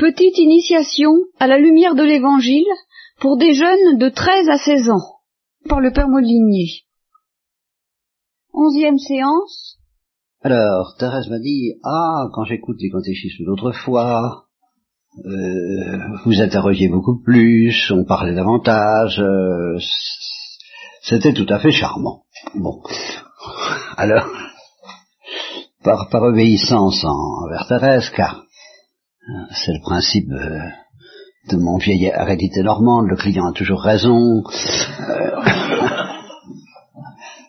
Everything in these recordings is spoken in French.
Petite initiation à la lumière de l'Évangile pour des jeunes de 13 à 16 ans, par le Père Molinier. Onzième séance. Alors, Thérèse m'a dit, ah, quand j'écoute les catéchismes d'autrefois, euh, vous interrogiez beaucoup plus, on parlait davantage, euh, c'était tout à fait charmant. Bon, alors, par, par obéissance envers Thérèse, car c'est le principe euh, de mon vieil hérédité normande, le client a toujours raison, euh,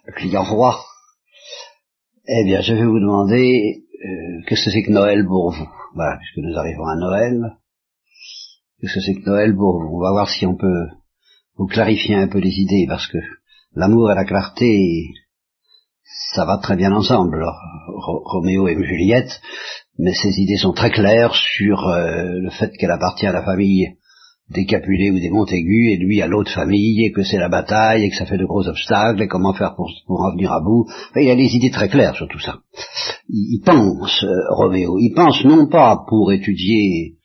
le client roi. Eh bien, je vais vous demander euh, qu'est-ce que c'est que Noël pour vous Voilà, puisque nous arrivons à Noël. Qu'est-ce que c'est que Noël pour vous On va voir si on peut vous clarifier un peu les idées, parce que l'amour et la clarté, ça va très bien ensemble. Roméo et Juliette, mais ses idées sont très claires sur euh, le fait qu'elle appartient à la famille des Capulet ou des Montaigu, et lui à l'autre famille, et que c'est la bataille, et que ça fait de gros obstacles, et comment faire pour, en venir à bout. il a les idées très claires sur tout ça. Il, pense, euh, Roméo, il pense non pas pour étudier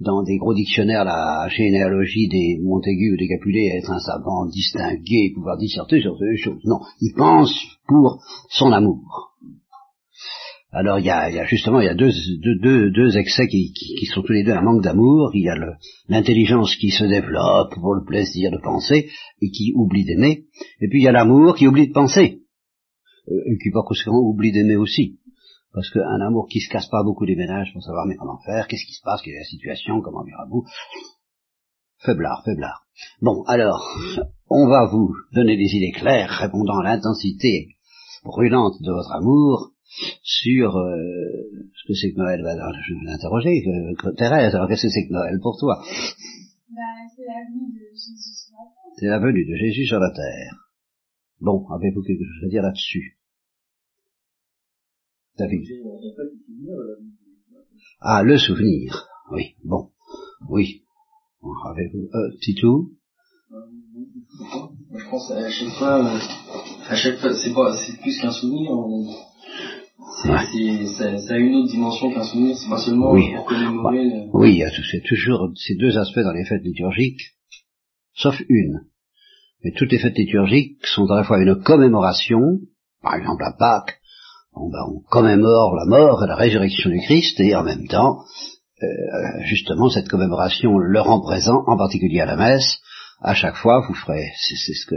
dans des gros dictionnaires la généalogie des Montaigu ou des Capulet, être un savant distingué, pouvoir disserter sur ces choses. Non, il pense pour son amour. Alors il y a, justement il y a deux, deux, deux, excès qui, sont tous les deux un manque d'amour. Il y a l'intelligence qui se développe pour le plaisir de penser et qui oublie d'aimer. Et puis il y a l'amour qui oublie de penser euh, et qui par conséquent oublie d'aimer aussi. Parce qu'un amour qui se casse pas beaucoup des ménages pour savoir mais comment faire, qu'est-ce qui se passe, quelle est la situation, comment vivre à bout. Faiblard, faiblard. Bon, alors, on va vous donner des idées claires répondant à l'intensité brûlante de votre amour, sur euh, ce que c'est que Noël. Bah, je vais l'interroger, euh, Thérèse, alors qu'est-ce que c'est que Noël pour toi? Bah, C'est la venue de Jésus sur la terre. C'est la venue de Jésus sur la terre. Bon, avez-vous quelque chose à dire là-dessus? David Ah, le souvenir. Oui, bon. Oui. Avez-vous... Euh, Titou je pense à chaque fois, euh, à chaque fois, c'est pas, c'est plus qu'un souvenir. On, c'est, ça, a une autre dimension qu'un souvenir, c'est pas seulement oui. pour commémorer. Bah, oui, il y a c'est toujours ces deux aspects dans les fêtes liturgiques, sauf une. Mais toutes les fêtes liturgiques sont à la fois une commémoration, par exemple à Pâques, on, commémore la mort et la résurrection du Christ, et en même temps, euh, justement, cette commémoration le rend présent, en particulier à la messe, à chaque fois, vous ferez, c'est ce que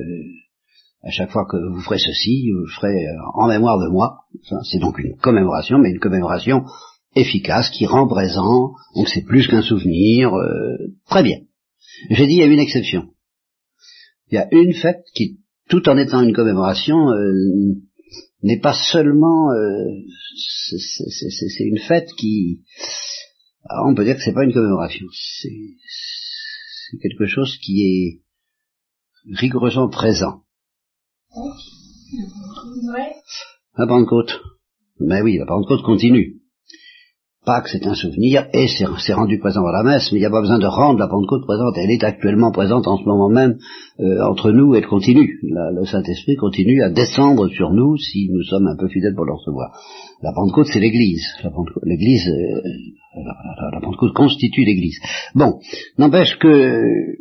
à chaque fois que vous ferez ceci, vous ferez euh, en mémoire de moi. C'est donc une commémoration, mais une commémoration efficace qui rend présent, donc c'est plus qu'un souvenir. Euh, très bien. J'ai dit il y a une exception. Il y a une fête qui, tout en étant une commémoration, n'est pas seulement, c'est une fête qui, alors on peut dire que c'est pas une commémoration, c'est quelque chose qui est rigoureusement présent. La Pentecôte. Mais oui, la Pentecôte continue. Pâques, c'est un souvenir, et c'est rendu présent à la messe, mais il n'y a pas besoin de rendre la Pentecôte présente, elle est actuellement présente en ce moment même euh, entre nous, elle continue. le Saint-Esprit continue à descendre sur nous si nous sommes un peu fidèles pour le recevoir. La Pentecôte, c'est l'Église. L'Église, euh, la, la, Pentecôte constitue l'Église. Bon, n'empêche que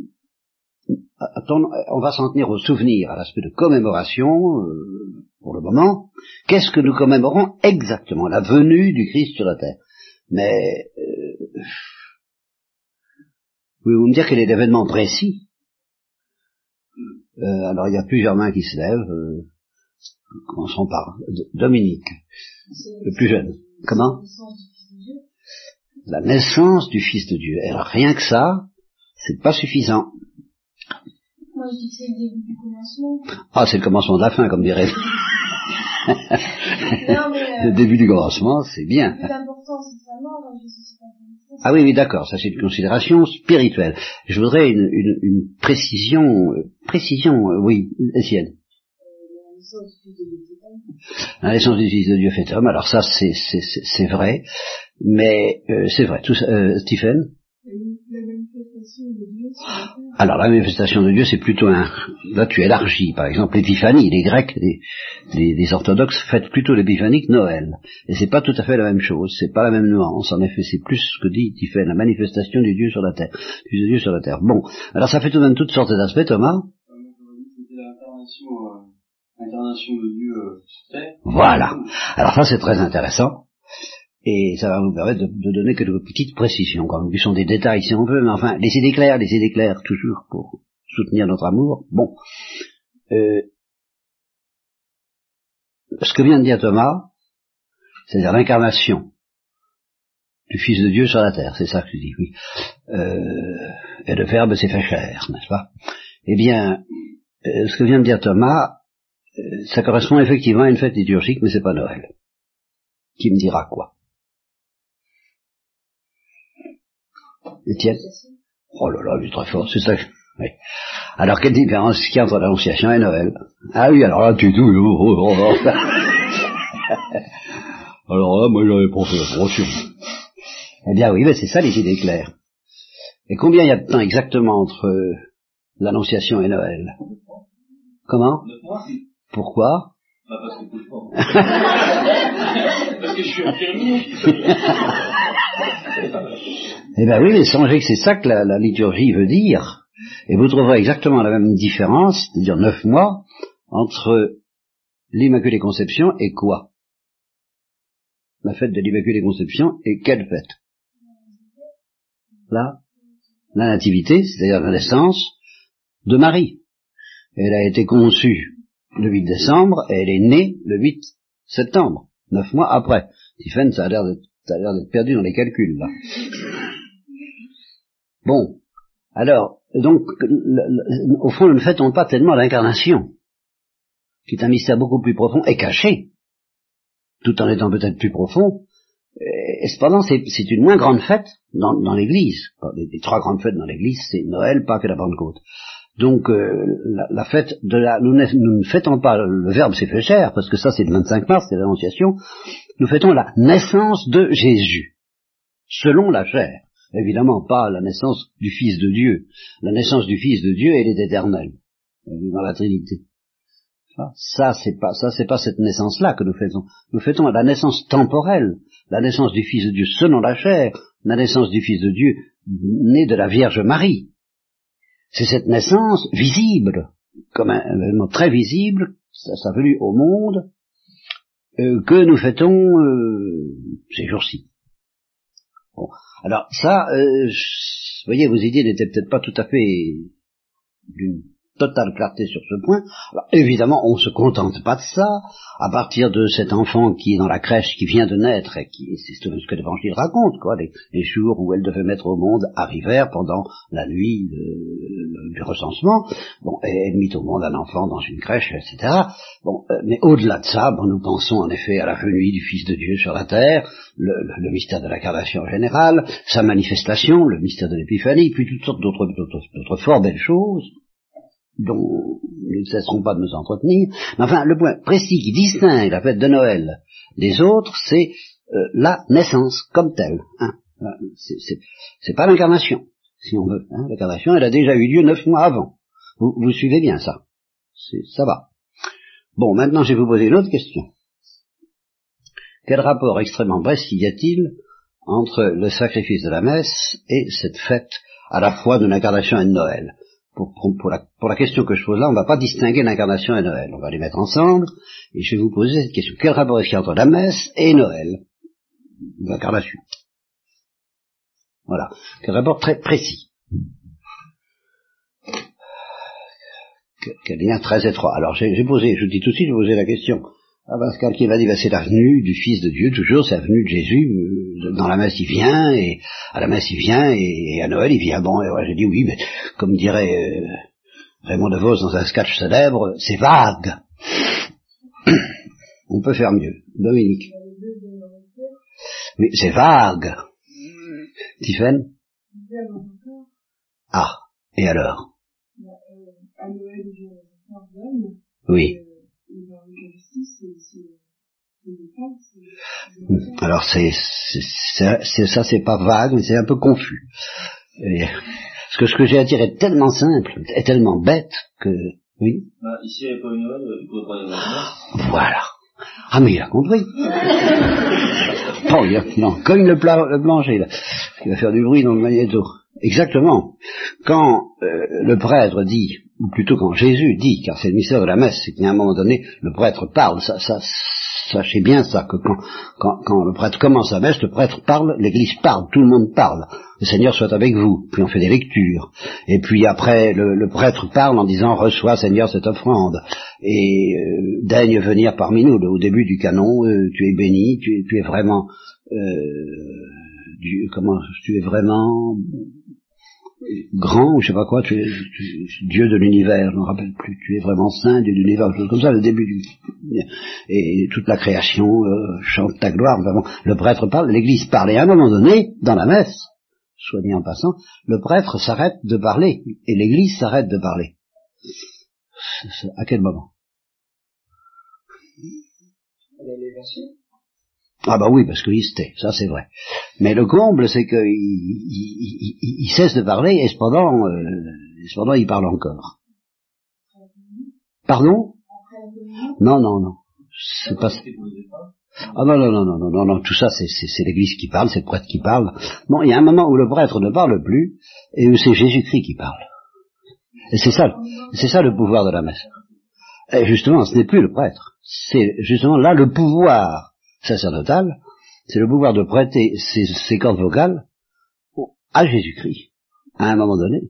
on va s'en tenir au souvenir, à l'aspect de commémoration, euh, pour le moment. Qu'est-ce que nous commémorons exactement? La venue du Christ sur la terre. Mais, euh, pouvez-vous me dire quel est l'événement précis? Euh, Alors, il y a plusieurs mains qui se lèvent. Euh, commençons par Dominique, le plus jeune. Comment? La naissance du Fils de Dieu. Alors, rien que ça, c'est pas suffisant. Moi, je dis que c'est le début du commencement. Ah, c'est le commencement de la fin, comme dirait. non, mais, euh, le début du commencement, c'est bien. C'est Ah oui, oui, d'accord, ça c'est une considération spirituelle. Je voudrais une, une, une précision, euh, précision, euh, oui, Etienne. La naissance du Fils de Dieu fait homme, alors ça c'est, vrai, mais euh, c'est vrai. Tout, Stephen? Alors la manifestation de Dieu, c'est plutôt un... Là, tu élargis. Par exemple, l'épiphanie, les Grecs, les, les- les orthodoxes fêtent plutôt l'épiphanie que Noël. Et c'est pas tout à fait la même chose. C'est pas la même nuance. En effet, c'est plus ce que dit Tiphaine, la manifestation du Dieu sur la terre. Du Dieu sur la terre. Bon. Alors ça fait tout de même toutes sortes d'aspects, Thomas. L'incarnation, euh, l'incarnation de Dieu euh. Voilà. Alors ça, c'est très intéressant. Et ça va vous permettre de, donner quelques petites précisions, quand même, qui sont des détails si on veut, mais enfin, les idées claires, les idées claires, toujours pour soutenir notre amour. Bon. Euh, ce que vient de dire Thomas, c'est-à-dire l'incarnation du Fils de Dieu sur la terre, c'est ça que je dis, oui. Euh, et le Verbe s'est fait chair, n'est-ce pas? Eh bien, euh, ce que vient de dire Thomas, euh, ça correspond effectivement à une fête liturgique, mais c'est pas Noël. Qui me dira quoi? Étienne Oh là là, il est très fort, c'est ça. oui. Alors, quelle différence qu'il y a entre l'Annonciation et Noël Ah oui, alors là, tu tout. oh, oh, oh, oh. alors là, moi, j'avais pas fait attention. Eh bien oui, mais c'est ça les idées claires. Et combien il y a de temps exactement entre euh, l'Annonciation et Noël Comment? Pourquoi? Bah, parce que fort. parce que je suis infirmier. Eh bien oui, mais songez que c'est ça que la, liturgie veut dire. Et vous trouverez exactement la même différence, c'est-à-dire neuf mois, entre l'Immaculée Conception et quoi? La fête de l'Immaculée Conception et quelle fête? Là La Nativité, c'est-à-dire la naissance de Marie. Elle a été conçue le 8 décembre et elle est née le 8 septembre, neuf mois après. Ça a l'air d'être ça a l'air d'être perdu dans les calculs, là. Bon. Alors, donc, au fond, nous ne fêtons pas tellement l'incarnation, qui est un mystère beaucoup plus profond et caché, tout en étant peut-être plus profond. Et cependant, c'est une moins grande fête dans, l'Église. Les, trois grandes fêtes dans l'Église, c'est Noël, Pâques et la Pentecôte. Donc, euh, la, fête de la... Nous ne, fêtons pas le Verbe s'est fait chair, parce que ça, c'est le 25 mars, c'est l'Annonciation. Nous fêtons la naissance de Jésus, selon la chair. Évidemment pas la naissance du Fils de Dieu. La naissance du Fils de Dieu, elle est éternelle, dans la Trinité. Ça, ça c'est pas, ça c'est pas cette naissance-là que nous faisons. Nous fêtons la naissance temporelle, la naissance du Fils de Dieu selon la chair, la naissance du Fils de Dieu né de la Vierge Marie. C'est cette naissance visible, comme un événement très visible, sa, sa venue au monde, euh, que nous fêtons euh, ces jours-ci. Bon. Alors ça, euh, vous voyez, vos idées n'étaient peut-être pas tout à fait d'une totale clarté sur ce point. Alors, évidemment, on ne se contente pas de ça. À partir de cet enfant qui est dans la crèche, qui vient de naître, et qui c'est ce que l'Évangile raconte, quoi, les, jours où elle devait mettre au monde arrivèrent pendant la nuit du recensement. Bon, et elle mit au monde un enfant dans une crèche, etc. Bon, euh, mais au-delà de ça, nous pensons en effet à la venue du Fils de Dieu sur la terre, le mystère de l'incarnation générale, sa manifestation, le mystère de l'épiphanie, puis toutes sortes d'autres, d'autres, d'autres fort belles choses dont nous ne cesserons pas de nous entretenir. Mais enfin, le point précis qui distingue la fête de Noël des autres, c'est euh, la naissance comme telle. Hein. Voilà, C'est, pas l'incarnation, si on veut. Hein. L'incarnation, elle a déjà eu lieu neuf mois avant. Vous, suivez bien ça Ça va. Bon, maintenant, je vais vous poser une autre question. Quel rapport extrêmement précis y a-t-il entre le sacrifice de la messe et cette fête à la fois de l'incarnation et de Noël? Pour, la, question que je pose là, on ne va pas distinguer l'incarnation et Noël. On va les mettre ensemble, et je vais vous poser cette question. Quel rapport est-ce qu'il y a entre la messe et Noël L'incarnation? Voilà. Quel rapport très précis? Que- Quel lien très étroit. Alors j'ai posé, je vous dis tout de suite, j'ai posé la question à Pascal qui dit, bah, c'est la venue du Fils de Dieu, toujours, c'est la venue de Jésus, dans la messe il vient, et à la messe il vient, et, et à Noël il vient. Bon, et ouais, j'ai dit oui, mais comme dirait euh, Raymond DeVos dans un sketch célèbre, c'est vague. On peut faire mieux. Dominique. Oui, c'est vague. Encore, Ah, et alors? Bah, euh. Oui. Alors c'est, c'est, ça, c'est pas vague, mais c'est un peu confus. Et Parce que ce que j'ai à dire est tellement simple, est tellement bête que... Oui Bah, ici, il pas une il. Voilà. Ah mais il a compris. Bon, il, a- en cogne le, pla- le plancher là. Il va faire du bruit dans le magnéto. Exactement. Quand euh, le prêtre dit, ou plutôt quand Jésus dit, car c'est le mystère de la messe, c'est qu'à un moment donné, le prêtre parle. Ça, ça, sachez bien ça, que quand, le prêtre commence la messe, le prêtre parle, l'Église parle, tout le monde parle. Le Seigneur soit avec vous. Puis on fait des lectures. Et puis après, le, prêtre parle en disant, reçois Seigneur cette offrande. Et euh, daigne venir parmi nous. Au début du canon, euh, tu es béni, tu es, vraiment... euh, comment tu es vraiment grand ou je sais pas quoi, tu es, tu- Dieu de l'univers, je ne me rappelle plus, tu es vraiment saint Dieu de l'univers, quelque chose comme ça, le début du et toute la création euh, chante ta gloire. Bon, le prêtre parle, l'Église parle, et à un moment donné, dans la messe, soit en passant, le prêtre s'arrête de parler et l'Église s'arrête de parler. À quel moment? Ah bah oui, parce qu'il se tait, ça c'est vrai. Mais le comble, c'est qu'il il, il- il- cesse de parler et cependant, euh, cependant il parle encore. Pardon? Non, non, non. C'est pas. Ah non, non, non, non, non, non, non, tout ça c'est, l'Église qui parle, c'est le prêtre qui parle. Bon, il y a un moment où le prêtre ne parle plus et où c'est Jésus-Christ qui parle. Et c'est ça, c'est ça le pouvoir de la messe. Et justement, ce n'est plus le prêtre. C'est justement là le pouvoir sacerdotal, c'est le pouvoir de prêter ses, cordes vocales à Jésus-Christ. À un moment donné,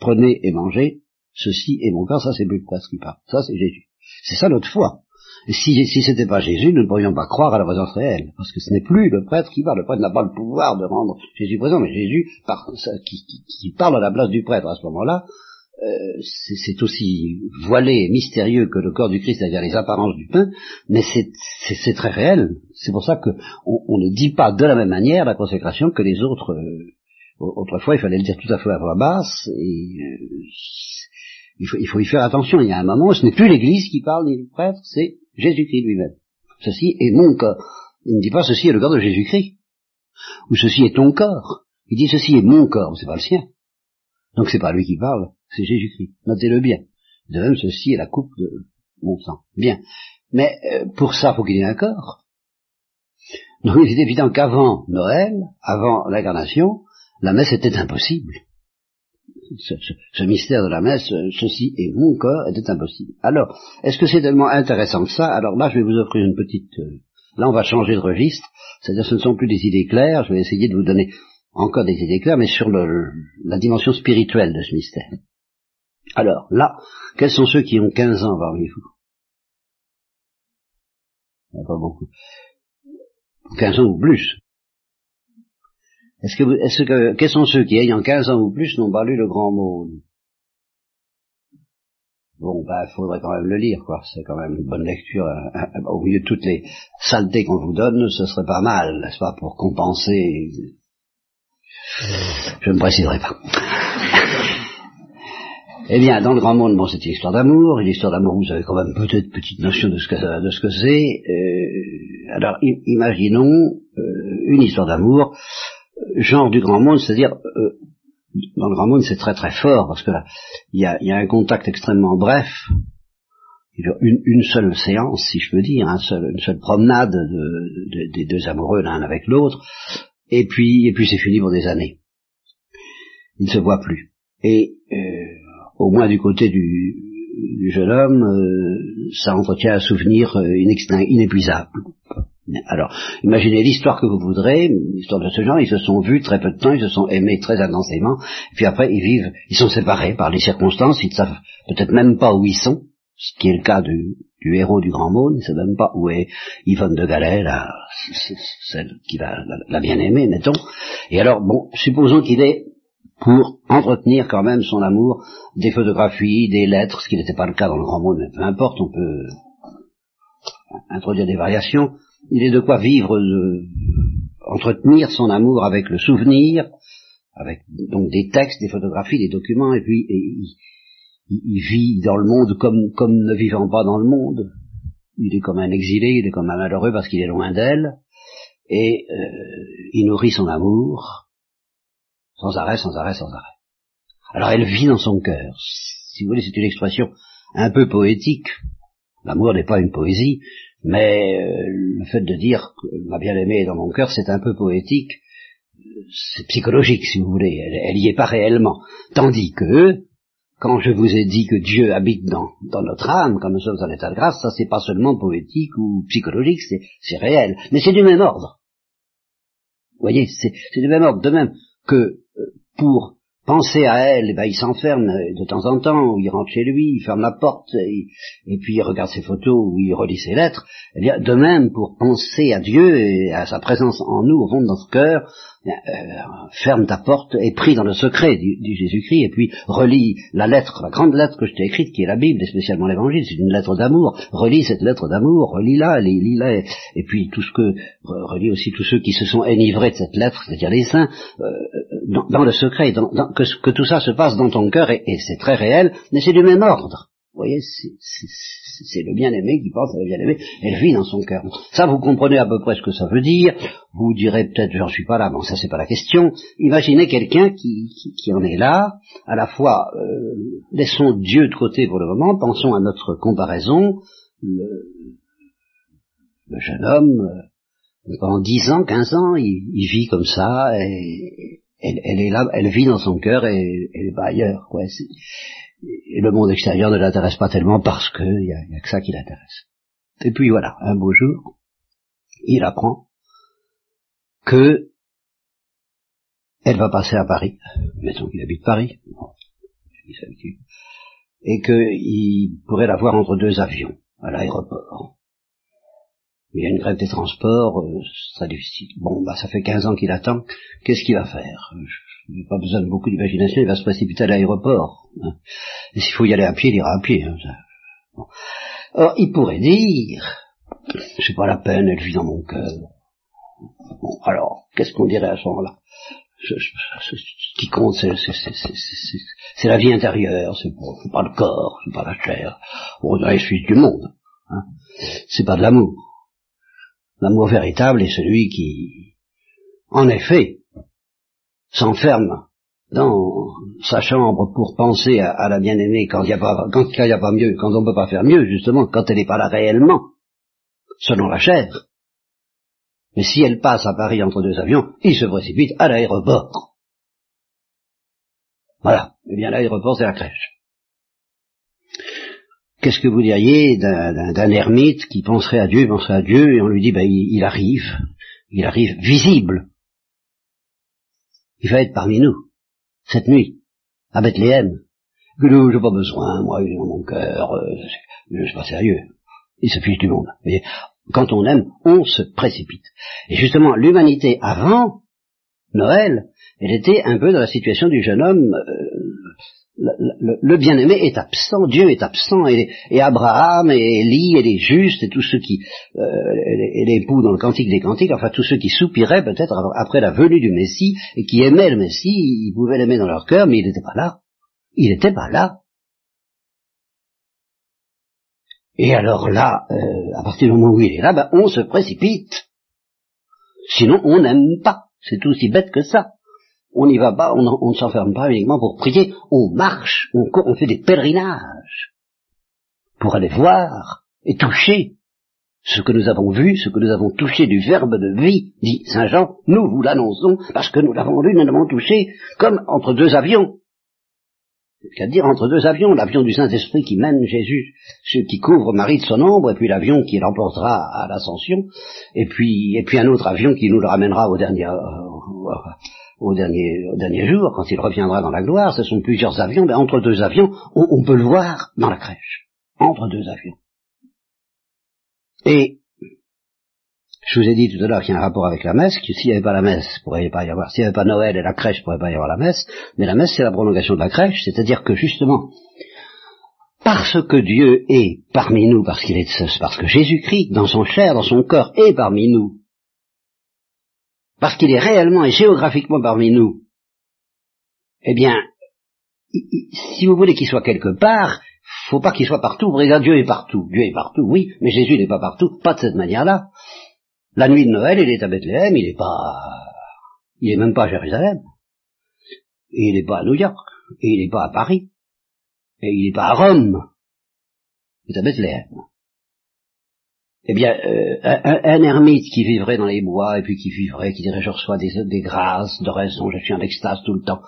prenez et mangez, ceci est mon corps, ça c'est plus prêtre qui parle, ça c'est Jésus. C'est ça notre foi. Si, c'était pas Jésus, nous ne pourrions pas croire à la présence réelle, parce que ce n'est plus le prêtre qui parle. Le prêtre n'a pas le pouvoir de rendre Jésus présent, mais Jésus qui parle à la place du prêtre à ce moment-là, euh, c'est aussi voilé et mystérieux que le corps du Christ, c'est-à-dire les apparences du pain, mais c'est- très réel. C'est pour ça que on, on ne dit pas de la même manière la consécration que les autres. euh, autrefois, il fallait le dire tout à fait à voix basse, et euh, il, faut, il faut y faire attention. Il y a un moment où ce n'est plus l'Église qui parle, ni le prêtre, c'est Jésus-Christ lui-même. Ceci est mon corps. Il ne dit pas ceci est le corps de Jésus-Christ, ou ceci est ton corps. Il dit ceci est mon corps, c'est pas le sien. Donc c'est pas lui qui parle, c'est Jésus-Christ. Notez-le bien. De même, ceci est la coupe de mon sang. Bien. Mais euh, pour ça, faut qu'il y ait un corps. Donc il est évident qu'avant Noël, avant l'incarnation, la messe était impossible. Ce, mystère de la messe, euh, ceci est mon corps, était impossible. Alors, est-ce que c'est tellement intéressant que ça? Alors là, je vais vous offrir une petite... euh, là, on va changer de registre. C'est-à-dire, ce ne sont plus des idées claires. Je vais essayer de vous donner encore des idées claires, mais sur le- la dimension spirituelle de ce mystère. Alors, là, quels sont ceux qui ont 15 ans parmi vous Il n'y pas beaucoup. 15 ans ou plus. Est-ce que, vous- est-ce que, quels sont ceux qui, ayant 15 ans ou plus, n'ont pas lu le grand mot Bon, bah, il faudrait quand même le lire, quoi. C'est quand même une bonne lecture. hein. hein, hein, Au milieu de toutes les saletés qu'on vous donne, ce serait pas mal, n'est-ce pas, pour compenser. Je ne préciserai pas. Eh bien, dans le grand monde, bon, c'est une histoire d'amour. Une histoire d'amour, vous avez quand même peut-être petite notion de ce que, c'est. Euh, alors, imaginons euh, une histoire d'amour, euh, genre du grand monde, c'est-à-dire, euh, dans le grand monde, c'est très très fort, parce que là, il y a, un contact extrêmement bref, une, une seule séance, si je peux dire, une seule promenade de- de- des deux amoureux l'un avec l'autre, et puis, et puis c'est fini pour des années. Ils ne se voient plus. Et euh, au moins du côté du, du jeune homme, euh, ça entretient un souvenir euh, inépuisable. Alors, imaginez l'histoire que vous voudrez, l'histoire de ce genre, ils se sont vus très peu de temps, ils se sont aimés très intensément, puis après ils vivent, ils sont séparés par les circonstances, ils ne savent peut-être même pas où ils sont, ce qui est le cas du, héros du Grand Monde, il ne sait même pas où est Yvonne de Galais, celle qui l'a l'a- bien aimé, mettons. Et alors, bon, supposons qu'il ait pour entretenir quand même son amour, des photographies, des lettres, ce qui n'était pas le cas dans le grand monde, mais peu importe, on peut introduire des variations. Il est de quoi vivre, entretenir son amour avec le souvenir, avec donc des textes, des photographies, des documents, et puis il- il vit dans le monde comme, comme ne vivant pas dans le monde. Il est comme un exilé, il est comme un malheureux parce qu'il est loin d'elle, et euh, il nourrit son amour sans arrêt, sans arrêt, sans arrêt. Alors elle vit dans son cœur. Si vous voulez, c'est une expression un peu poétique. L'amour n'est pas une poésie, mais euh, le fait de dire que ma bien-aimée est dans mon cœur, c'est un peu poétique, c'est psychologique si vous voulez, elle, elle y est pas réellement. Tandis que, quand je vous ai dit que Dieu habite dans, dans notre âme, quand nous sommes en état de grâce, ça c'est pas seulement poétique ou psychologique, c'est, réel. Mais c'est du même ordre. Vous voyez, c'est, du même ordre. De même que pour penser à elle, eh ben, il s'enferme de temps en temps, ou il rentre chez lui, il ferme la porte, et, puis il regarde ses photos, ou il relit ses lettres. Eh de même, pour penser à Dieu et à sa présence en nous, au fond de notre cœur, euh, ferme ta porte et prie dans le secret du, Jésus-Christ, et puis relis la lettre, la grande lettre que je t'ai écrite, qui est la Bible, et spécialement l'Évangile, c'est une lettre d'amour. Relis cette lettre d'amour, relis-la, lis-la, et, puis tout ce que, relis aussi tous ceux qui se sont enivrés de cette lettre, c'est-à-dire les saints, euh, dans, le secret, que, tout ça se passe dans ton cœur, et, c'est très réel, mais c'est du même ordre. Voyez, c'est le bien-aimé qui pense à la bien-aimée, elle vit dans son cœur. Ça, vous comprenez à peu près ce que ça veut dire. Vous direz peut-être, j'en suis pas là, bon, ça c'est pas la question. Imaginez quelqu'un qui, qui, qui, en est là, à la fois, euh, laissons Dieu de côté pour le moment, pensons à notre comparaison, le, le jeune homme, euh, pendant 10 ans, 15 ans, il, il vit comme ça, et elle, elle, est là, elle vit dans son cœur et elle n'est pas ailleurs. Quoi le monde extérieur ne l'intéresse pas tellement parce qu'il n'y a que ça qui l'intéresse. Et puis voilà, un beau jour, il apprend que elle va passer à Paris, mettons qu'il habite Paris, et qu'il pourrait la voir entre deux avions, à l'aéroport. Il y a une grève des transports, euh, très difficile. Bon, bah ça fait 15 ans qu'il attend, qu'est-ce qu'il va faire? Il n'a pas besoin de beaucoup d'imagination, il va se précipiter à l'aéroport. Hein. Et s'il faut y aller à pied, il ira à pied. Hein. Or, il pourrait dire, c'est pas la peine, elle vit dans mon cœur. Bon, alors, qu'est-ce qu'on dirait à ce moment-là? Ce, qui compte, c'est la vie intérieure, c'est pas le corps, c'est pas la chair. On est suite du monde. Hein. C'est pas de l'amour. L'amour véritable est celui qui, en effet, s'enferme dans sa chambre pour penser à, la bien-aimée quand il n'y a pas quand il n'y a pas mieux, quand on ne peut pas faire mieux, justement, quand elle n'est pas là réellement, selon la chair. Mais si elle passe à Paris entre deux avions, il se précipite à l'aéroport. Voilà. Eh bien, l'aéroport, c'est la crèche. Qu'est-ce que vous diriez d'un ermite qui penserait à Dieu, penserait à Dieu, et on lui dit, ben, il, arrive, il arrive visible, il va être parmi nous, cette nuit, à Bethléem. Que nous, j'ai pas besoin, moi, il est dans mon cœur, euh, je suis pas sérieux. Il se fiche du monde. Voyez Quand on aime, on se précipite. Et justement, l'humanité avant Noël, elle était un peu dans la situation du jeune homme euh, le, bien-aimé est absent, Dieu est absent, et, Abraham, et Élie, et les justes, et tous ceux qui, euh, et dans le Cantique des Cantiques, enfin tous ceux qui soupiraient peut-être après la venue du Messie, et qui aimaient le Messie, ils pouvaient l'aimer dans leur cœur, mais il n'était pas là. Il n'était pas là. Et alors là, euh, à partir du moment où il est là, ben, on se précipite. Sinon, on n'aime pas. C'est aussi bête que ça on n'y va pas, on, ne s'enferme pas uniquement pour prier, on marche, on, fait des pèlerinages pour aller voir et toucher ce que nous avons vu, ce que nous avons touché du verbe de vie, dit Saint Jean, nous vous l'annonçons parce que nous l'avons lu, nous l'avons touché comme entre deux avions. C'est-à-dire entre deux avions, l'avion du Saint-Esprit qui mène Jésus, qui couvre Marie de son ombre, et puis l'avion qui l'emportera à l'ascension, et puis, et puis un autre avion qui nous le ramènera au dernier, au dernier, au dernier jour, quand il reviendra dans la gloire, ce sont plusieurs avions, mais entre deux avions, on, peut le voir dans la crèche. Entre deux avions. Et je vous ai dit tout à l'heure qu'il y a un rapport avec la messe, que s'il n'y avait pas la messe, il pourrait pas y avoir, s'il n'y avait pas Noël et la crèche, il pourrait pas y avoir la messe, mais la messe c'est la prolongation de la crèche, c'est-à-dire que justement, parce que Dieu est parmi nous, parce qu'il est, parce que Jésus-Christ, dans son chair, dans son corps, est parmi nous, parce qu'il est réellement et géographiquement parmi nous, eh bien, si vous voulez qu'il soit quelque part, faut pas qu'il soit partout. Vous Dieu est partout. Dieu est partout, oui, mais Jésus n'est pas partout, pas de cette manière-là. La nuit de Noël, il est à Bethléem, il n'est pas, il est même pas à Jérusalem. Et il n'est pas à New York. Et il n'est pas à Paris. Et il n'est pas à Rome. Il est à Bethléem. Eh bien, euh, un, ermite qui vivrait dans les bois, et puis qui vivrait, qui dirait je reçois des, grâces de raison, je suis en extase tout le temps,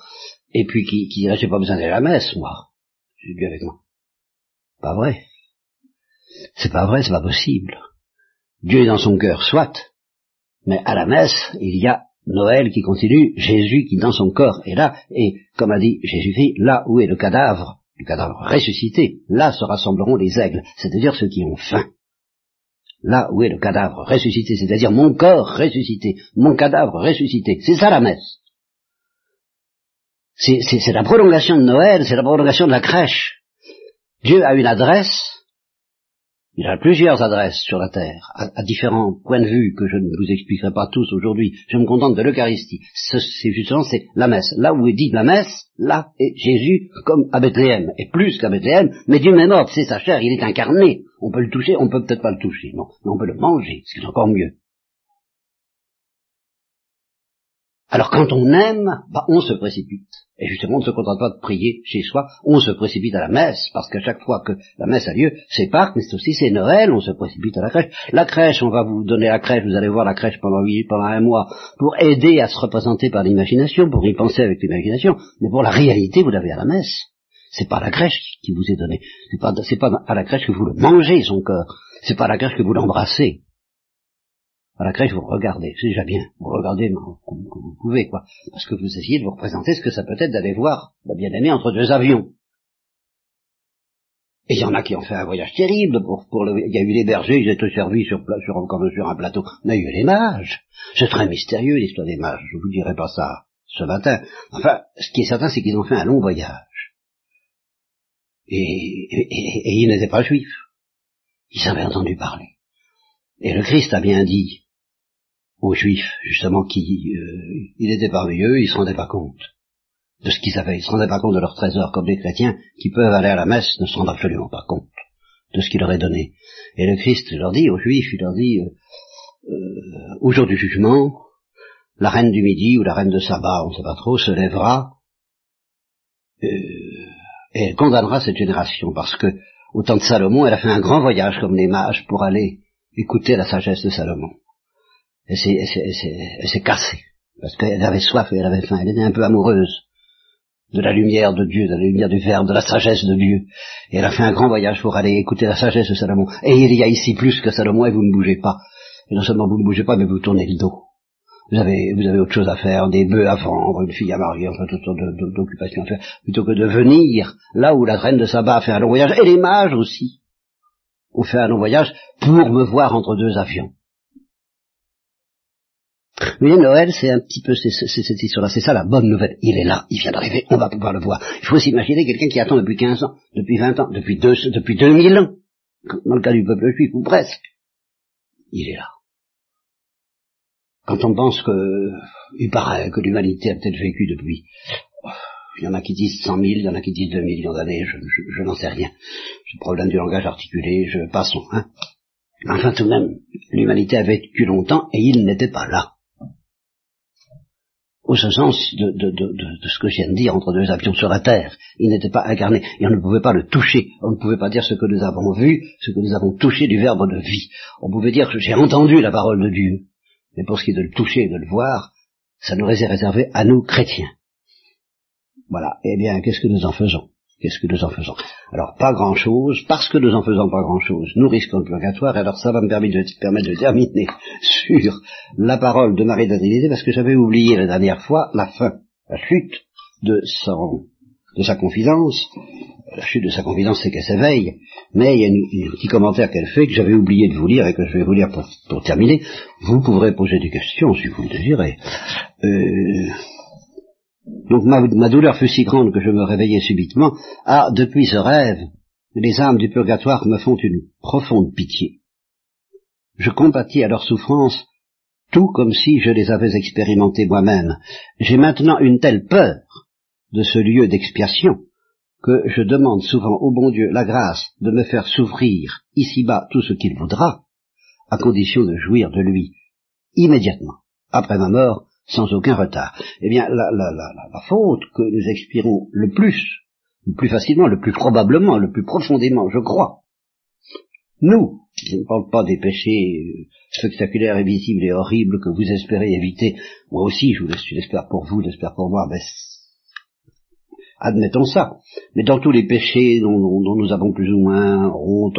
et puis qui, dirait j'ai pas besoin d'aller à la messe, moi. J'ai Dieu avec moi. Pas vrai. C'est pas vrai, c'est pas possible. Dieu est dans son cœur, soit, mais à la messe, il y a Noël qui continue, Jésus qui dans son corps est là, et comme a dit Jésus-Christ, là où est le cadavre, le cadavre ressuscité, là se rassembleront les aigles, c'est-à-dire ceux qui ont faim. Là où est le cadavre ressuscité, c'est-à-dire mon corps ressuscité, mon cadavre ressuscité, c'est ça la messe. C'est la prolongation de Noël, c'est la prolongation de la crèche. Dieu a une adresse, il a plusieurs adresses sur la terre, à, différents points de vue que je ne vous expliquerai pas tous aujourd'hui. Je me contente de l'Eucharistie. C'est justement c'est la messe. Là où est dit la messe, là est Jésus comme à Bethléem, et plus qu'à Bethléem, mais Dieu même mort, c'est sa chair, il est incarné. On peut le toucher, on peut peut-être pas le toucher, non, mais on peut le manger, ce qui est encore mieux. Alors quand on aime, bah, on se précipite. Et justement, on ne se contente pas de prier chez soi, on se précipite à la messe, parce qu'à chaque fois que la messe a lieu, c'est Pâques, mais c'est aussi c'est Noël, on se précipite à la crèche. La crèche, on va vous donner la crèche, vous allez voir la crèche pendant pendant un mois, pour aider à se représenter par l'imagination, pour y penser avec l'imagination, mais pour la réalité, vous l'avez à la messe. C'est pas la crèche qui vous est donnée. C'est pas, pas à la crèche que vous le mangez, son corps. C'est pas à la crèche que vous l'embrassez. À la crèche, vous regardez, c'est déjà bien, vous regardez comme, vous pouvez, quoi, parce que vous essayez de vous représenter ce que ça peut être d'aller voir la bien-aimée entre deux avions. Et il y en a qui ont fait un voyage terrible, pour, il y a eu les bergers, ils étaient servis sur, un plateau, y a eu les mages. C'est très mystérieux l'histoire des mages, je vous dirai pas ça ce matin. Enfin, ce qui est certain, c'est qu'ils ont fait un long voyage. Et ils n'étaient pas juifs. Ils avaient entendu parler. Et le Christ a bien dit, aux Juifs, justement, qui, euh, il était parmi eux, ils se rendaient pas compte de ce qu'ils avaient, ils se rendaient pas compte de leur trésor, comme les chrétiens qui peuvent aller à la messe ne se rendent absolument pas compte de ce qu'il leur est donné. Et le Christ leur dit aux Juifs, il leur dit, euh, euh, au jour du jugement, la reine du midi ou la reine de Saba, on ne sait pas trop, se lèvera euh, et elle condamnera cette génération parce que au temps de Salomon, elle a fait un grand voyage comme les mages pour aller écouter la sagesse de Salomon elle s'est cassée, parce qu'elle avait soif et elle avait faim, elle était un peu amoureuse de la lumière de Dieu, de la lumière du Verbe, de la sagesse de Dieu. Et elle a fait un grand voyage pour aller écouter la sagesse de Salomon. Et il y a ici plus que Salomon et vous ne bougez pas. Et non seulement vous ne bougez pas, mais vous tournez le dos. Vous avez, vous avez autre chose à faire, des bœufs à vendre, une fille à marier, enfin toutes sortes d'occupations à faire, plutôt que de venir là où la reine de Saba a fait un long voyage, et les mages aussi ont fait un long voyage pour me voir entre deux avions. Mais Noël, c'est un petit peu cette histoire-là. C'est ça la bonne nouvelle. Il est là, il vient d'arriver, on va pouvoir le voir. Il faut s'imaginer quelqu'un qui attend depuis 15 ans, depuis 20 ans, depuis, deux, depuis 2000 ans, dans le cas du peuple juif, ou presque. Il est là. Quand on pense que, il paraît que l'humanité a peut-être vécu depuis, il y en a qui disent 100 000, il y en a qui disent 2 millions d'années, je, n'en sais rien. C'est le problème du langage articulé, je passons, hein. Enfin, tout de même, l'humanité a vécu longtemps et il n'était pas là au sens de, ce que je viens de dire entre deux avions sur la Terre. Il n'était pas incarné et on ne pouvait pas le toucher. On ne pouvait pas dire ce que nous avons vu, ce que nous avons touché du verbe de vie. On pouvait dire que j'ai entendu la parole de Dieu. Mais pour ce qui est de le toucher et de le voir, ça nous est réservé à nous chrétiens. Voilà. Eh bien, qu'est-ce que nous en faisons? Qu'est-ce que nous en faisons? Alors, pas grand-chose, parce que nous en faisons pas grand-chose, nous risquons le purgatoire, et alors ça va me permettre de, permettre de terminer sur la parole de Marie de parce que j'avais oublié la dernière fois la fin, la chute de sa confidence. La chute de sa confidence, c'est qu'elle s'éveille, mais il y a un petit commentaire qu'elle fait que j'avais oublié de vous lire et que je vais vous lire pour, pour terminer. Vous pourrez poser des questions si vous le désirez. Euh, donc ma, douleur fut si grande que je me réveillai subitement. Ah, depuis ce rêve, les âmes du purgatoire me font une profonde pitié. Je compatis à leurs souffrances, tout comme si je les avais expérimentées moi-même. J'ai maintenant une telle peur de ce lieu d'expiation que je demande souvent au bon Dieu la grâce de me faire souffrir ici-bas tout ce qu'il voudra, à condition de jouir de lui immédiatement, après ma mort, sans aucun retard. Eh bien, la, la, la, la faute que nous expirons le plus, le plus facilement, le plus probablement, le plus profondément, je crois, nous, je ne parle pas des péchés euh, spectaculaires et visibles et horribles que vous espérez éviter. Moi aussi, je vous l'espère pour vous, l'espère pour moi, mais admettons ça. Mais dans tous les péchés dont, nous avons plus ou moins honte,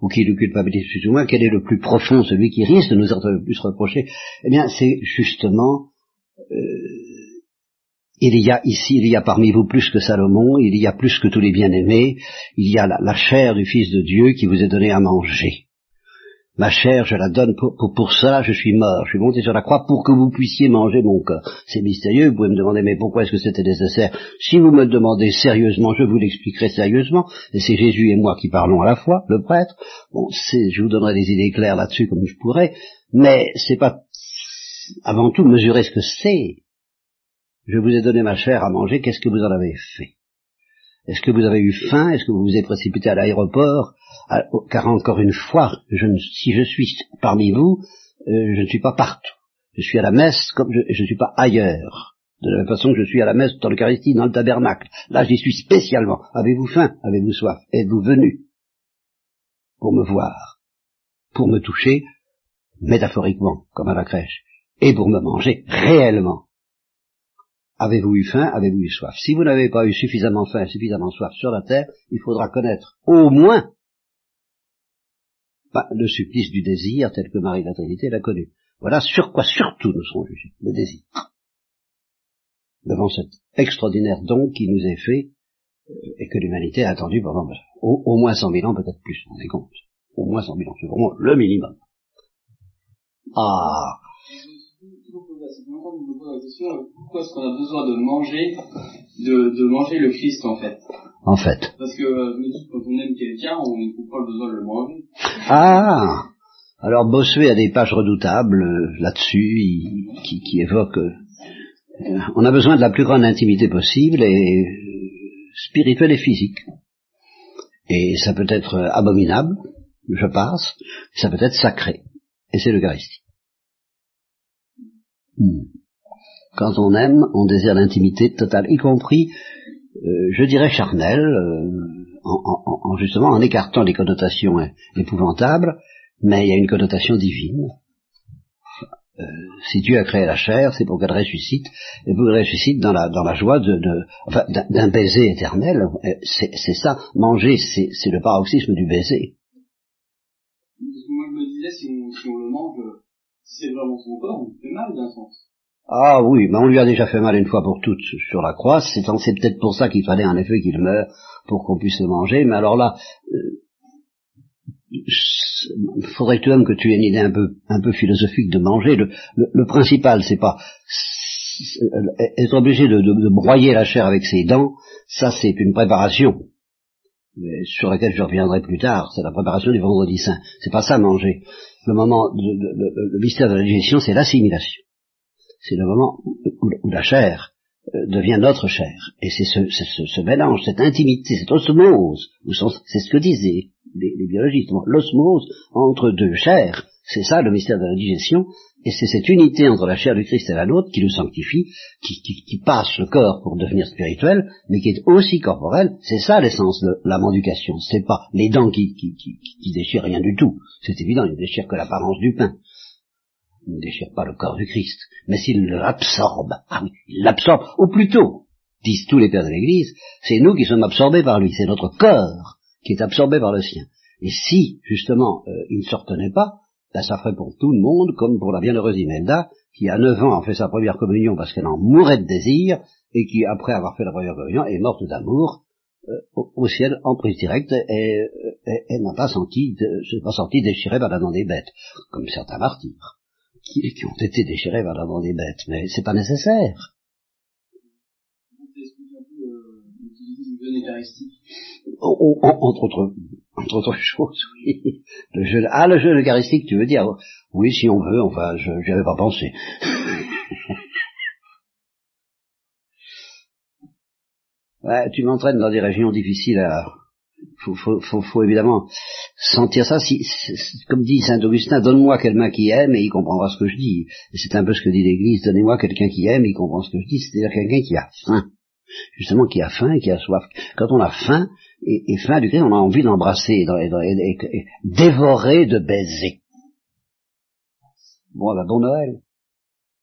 ou qui nous culpabilisent plus ou moins, quel est le plus profond, celui qui risque de nous être le plus reproché? Eh bien, c'est justement il y a ici, il y a parmi vous plus que Salomon, il y a plus que tous les bien-aimés, il y a la, chair du Fils de Dieu qui vous est donnée à manger. Ma chair, je la donne pour, ça, je suis mort, je suis monté sur la croix pour que vous puissiez manger mon corps. C'est mystérieux, vous pouvez me demander, mais pourquoi est-ce que c'était nécessaire? Si vous me demandez sérieusement, je vous l'expliquerai sérieusement, et c'est Jésus et moi qui parlons à la fois, le prêtre. Bon, je vous donnerai des idées claires là-dessus comme je pourrais, mais c'est pas avant tout mesurer ce que c'est. Je vous ai donné ma chair à manger, qu'est-ce que vous en avez fait? Est-ce que vous avez eu faim? Est-ce que vous vous êtes précipité à l'aéroport? Car encore une fois, si je suis parmi vous, euh, je ne suis pas partout. Je suis à la messe comme je ne suis pas ailleurs. De la même façon que je suis à la messe dans l'Eucharistie, dans le tabernacle. Là, j'y suis spécialement. Avez-vous faim? Avez-vous soif? Êtes-vous venu? Pour me voir. Pour me toucher, métaphoriquement, comme à la crèche, et pour me manger réellement Avez-vous eu faim? Avez-vous eu soif? Si vous n'avez pas eu suffisamment faim, suffisamment soif sur la terre, il faudra connaître au moins le supplice du désir tel que Marie la Trinité l'a connu. Voilà sur quoi surtout nous serons jugés, le désir. Devant cet extraordinaire don qui nous est fait euh, et que l'humanité a attendu pendant au, au, moins cent mille ans, peut-être plus, on est compte. Au moins cent mille ans, c'est vraiment le minimum. Ah, pourquoi est-ce qu'on a besoin de manger, de, manger le Christ en fait En fait. Parce que euh, quand on aime quelqu'un, on n'a pas besoin de le manger. Ah Alors Bossuet a des pages redoutables euh, là-dessus, qui, qui évoquent... Euh, on a besoin de la plus grande intimité possible, et spirituelle et physique. Et ça peut être abominable, je passe, ça peut être sacré. Et c'est l'Eucharistie. Hmm. Quand on aime, on désire l'intimité totale, y compris, euh, je dirais, charnelle, euh, en, justement en écartant les connotations épouvantables, mais il y a une connotation divine. Euh, si Dieu a créé la chair, c'est pour qu'elle ressuscite, et pour qu'elle ressuscite dans la, dans la joie de, d'un baiser éternel. C'est, ça, manger, c'est, le paroxysme du baiser. Moi je me disais, si on, si on le mange, c'est vraiment son corps, on fait mal d'un sens. Ah oui, mais on lui a déjà fait mal une fois pour toutes sur la croix, c'est, peut-être pour ça qu'il fallait en effet qu'il meure, pour qu'on puisse le manger, mais alors là, euh, faudrait de même que tu aies une idée un peu, philosophique de manger? Le, principal, c'est pas être obligé de, broyer la chair avec ses dents, ça c'est une préparation sur laquelle je reviendrai plus tard, c'est la préparation du vendredi saint. C'est pas ça manger. Le moment, le mystère de la digestion, c'est l'assimilation c'est le moment où, la chair euh, devient notre chair. Et c'est ce, mélange, cette intimité, cette osmose, c'est ce que disaient les, biologistes, l'osmose entre deux chairs, c'est ça le mystère de la digestion, et c'est cette unité entre la chair du Christ et la nôtre qui nous sanctifie, qui, passe le corps pour devenir spirituel, mais qui est aussi corporel, c'est ça l'essence de la mendication, c'est pas les dents qui, qui, déchirent rien du tout, c'est évident, ils ne déchirent que l'apparence du pain, ne déchire pas le corps du Christ, mais s'il l'absorbe, ah il l'absorbe, ou plutôt, disent tous les pères de l'Église, c'est nous qui sommes absorbés par lui, c'est notre corps qui est absorbé par le sien. Et si, justement, euh, il ne se retenait pas, ben, ça ferait pour tout le monde, comme pour la bienheureuse Imelda, qui à 9 ans a fait sa première communion parce qu'elle en mourait de désir, et qui, après avoir fait la première communion, est morte d'amour, euh, au, ciel en prise directe, et, elle n'a pas senti, de, pas senti déchirée par la dent des bêtes, comme certains martyrs qui, qui ont été déchirés par la des bêtes, mais c'est pas nécessaire. Oh, oh, entre autres, entre autres choses, oui. Le jeu, ah, le jeu eucharistique, tu veux dire? Oui, si on veut, enfin, je n'y avais pas pensé. ouais, tu m'entraînes dans des régions difficiles à... faut, faut, faut, faut évidemment sentir ça. Si, comme dit saint Augustin, donne-moi quelqu'un qui aime et il comprendra ce que je dis. C'est un peu ce que dit l'Église. Donnez-moi quelqu'un qui aime et il comprend ce que je dis. C'est-à-dire quelqu'un qui a faim, justement qui a faim et qui a soif. Quand on a faim et, et faim du Christ, on a envie d'embrasser et, et, et, dévorer de baiser. Bon, bah, bon Noël.